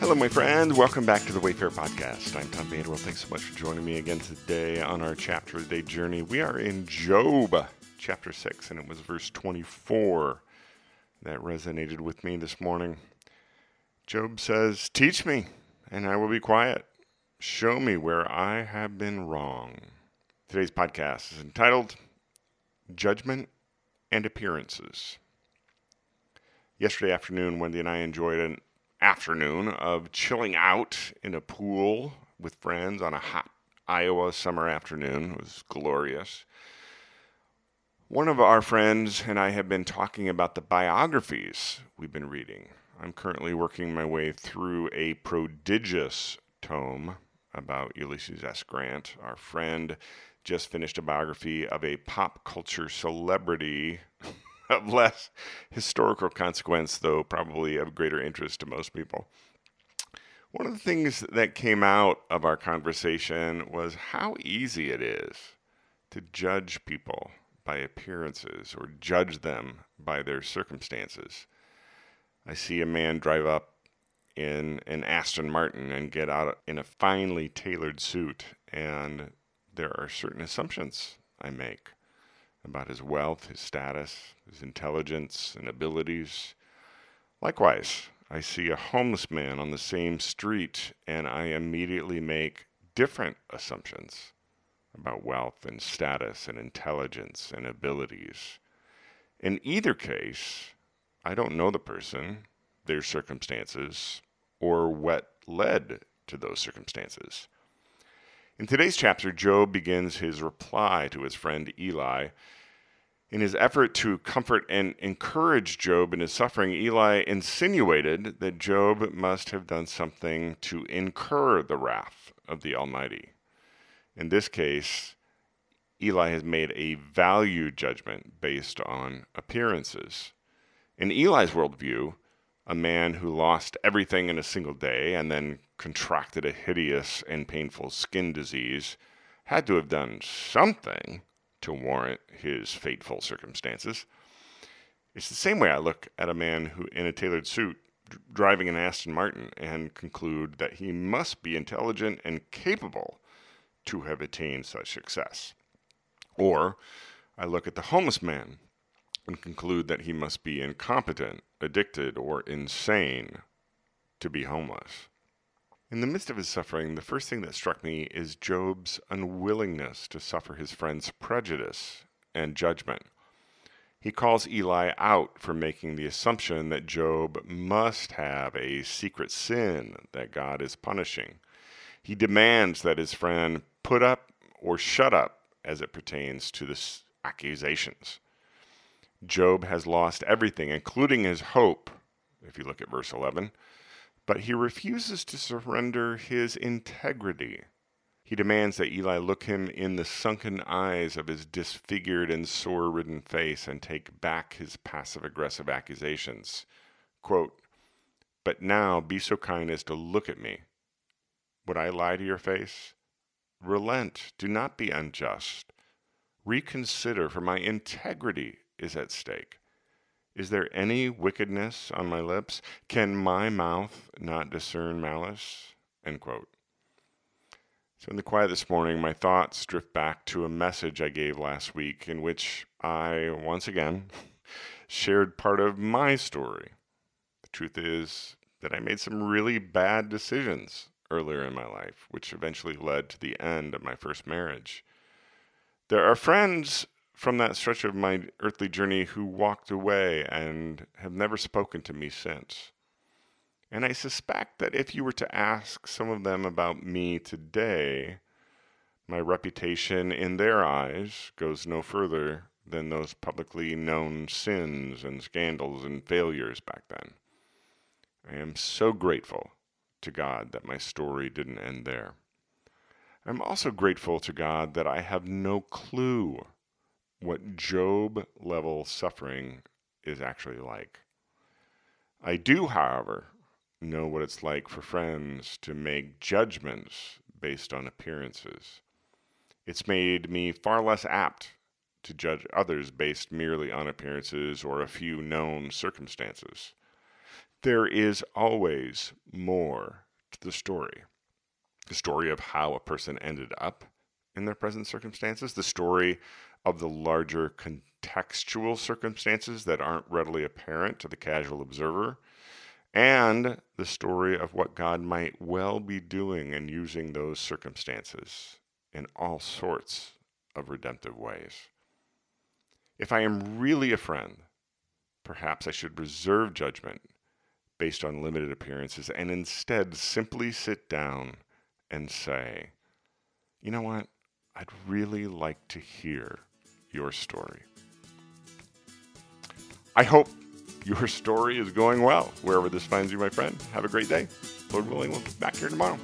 Hello, my friends. Welcome back to the Wayfarer Podcast. I'm Tom Vander Well. Thanks so much for joining me again today on our chapter of the day journey. We are in Job, chapter 6, and it was verse 24 that resonated with me this morning. Job says, Teach me, and I will be quiet. Show me where I have been wrong. Today's podcast is entitled Judgment and Appearances. Yesterday afternoon, Wendy and I enjoyed an afternoon of chilling out in a pool with friends on a hot Iowa summer afternoon. It was glorious. One of our friends and I have been talking about the biographies we've been reading. I'm currently working my way through a prodigious tome about Ulysses S. Grant. Our friend just finished a biography of a pop culture celebrity of less historical consequence, though probably of greater interest to most people. One of the things that came out of our conversation was how easy it is to judge people by appearances or judge them by their circumstances. I see a man drive up in an Aston Martin and get out in a finely tailored suit, and there are certain assumptions I make about his wealth, his status, his intelligence, and abilities. Likewise, I see a homeless man on the same street, and I immediately make different assumptions about wealth and status and intelligence and abilities. In either case, I don't know the person, their circumstances, or what led to those circumstances. In today's chapter, Job begins his reply to his friend Eli. In his effort to comfort and encourage Job in his suffering, Eli insinuated that Job must have done something to incur the wrath of the Almighty. In this case, Eli has made a value judgment based on appearances. In Eli's worldview, a man who lost everything in a single day and then contracted a hideous and painful skin disease had to have done something to warrant his fateful circumstances. It's the same way I look at a man who, in a tailored suit, driving an Aston Martin, and conclude that he must be intelligent and capable to have attained such success. Or I look at the homeless man and conclude that he must be incompetent, addicted, or insane to be homeless. In the midst of his suffering, the first thing that struck me is Job's unwillingness to suffer his friend's prejudice and judgment. He calls Eli out for making the assumption that Job must have a secret sin that God is punishing. He demands that his friend put up or shut up as it pertains to the accusations. Job has lost everything, including his hope, if you look at verse 11 but he refuses to surrender his integrity. He demands that Eli look him in the sunken eyes of his disfigured and sore ridden face and take back his passive aggressive accusations. Quote, but now be so kind as to look at me. Would I lie to your face? Relent, do not be unjust. Reconsider, for my integrity is at stake. Is there any wickedness on my lips? Can my mouth not discern malice? End quote. So, in the quiet this morning, my thoughts drift back to a message I gave last week in which I, once again, shared part of my story. The truth is that I made some really bad decisions earlier in my life, which eventually led to the end of my first marriage. There are friends from that stretch of my earthly journey who walked away and have never spoken to me since. And I suspect that if you were to ask some of them about me today, my reputation in their eyes goes no further than those publicly known sins and scandals and failures back then. I am so grateful to God that my story didn't end there. I'm also grateful to God that I have no clue what Job level suffering is actually like. I do, however, know what it's like for friends to make judgments based on appearances. It's made me far less apt to judge others based merely on appearances or a few known circumstances. there is always more to the story. The story of how a person ended up in their present circumstances, the story of the larger contextual circumstances that aren't readily apparent to the casual observer, and the story of what God might well be doing and using those circumstances in all sorts of redemptive ways. If I am really a friend, perhaps I should reserve judgment based on limited appearances and instead simply sit down and say, you know what? I'd really like to hear your story. I hope your story is going well wherever this finds you, my friend. Have a great day. Lord willing, we'll be back here tomorrow.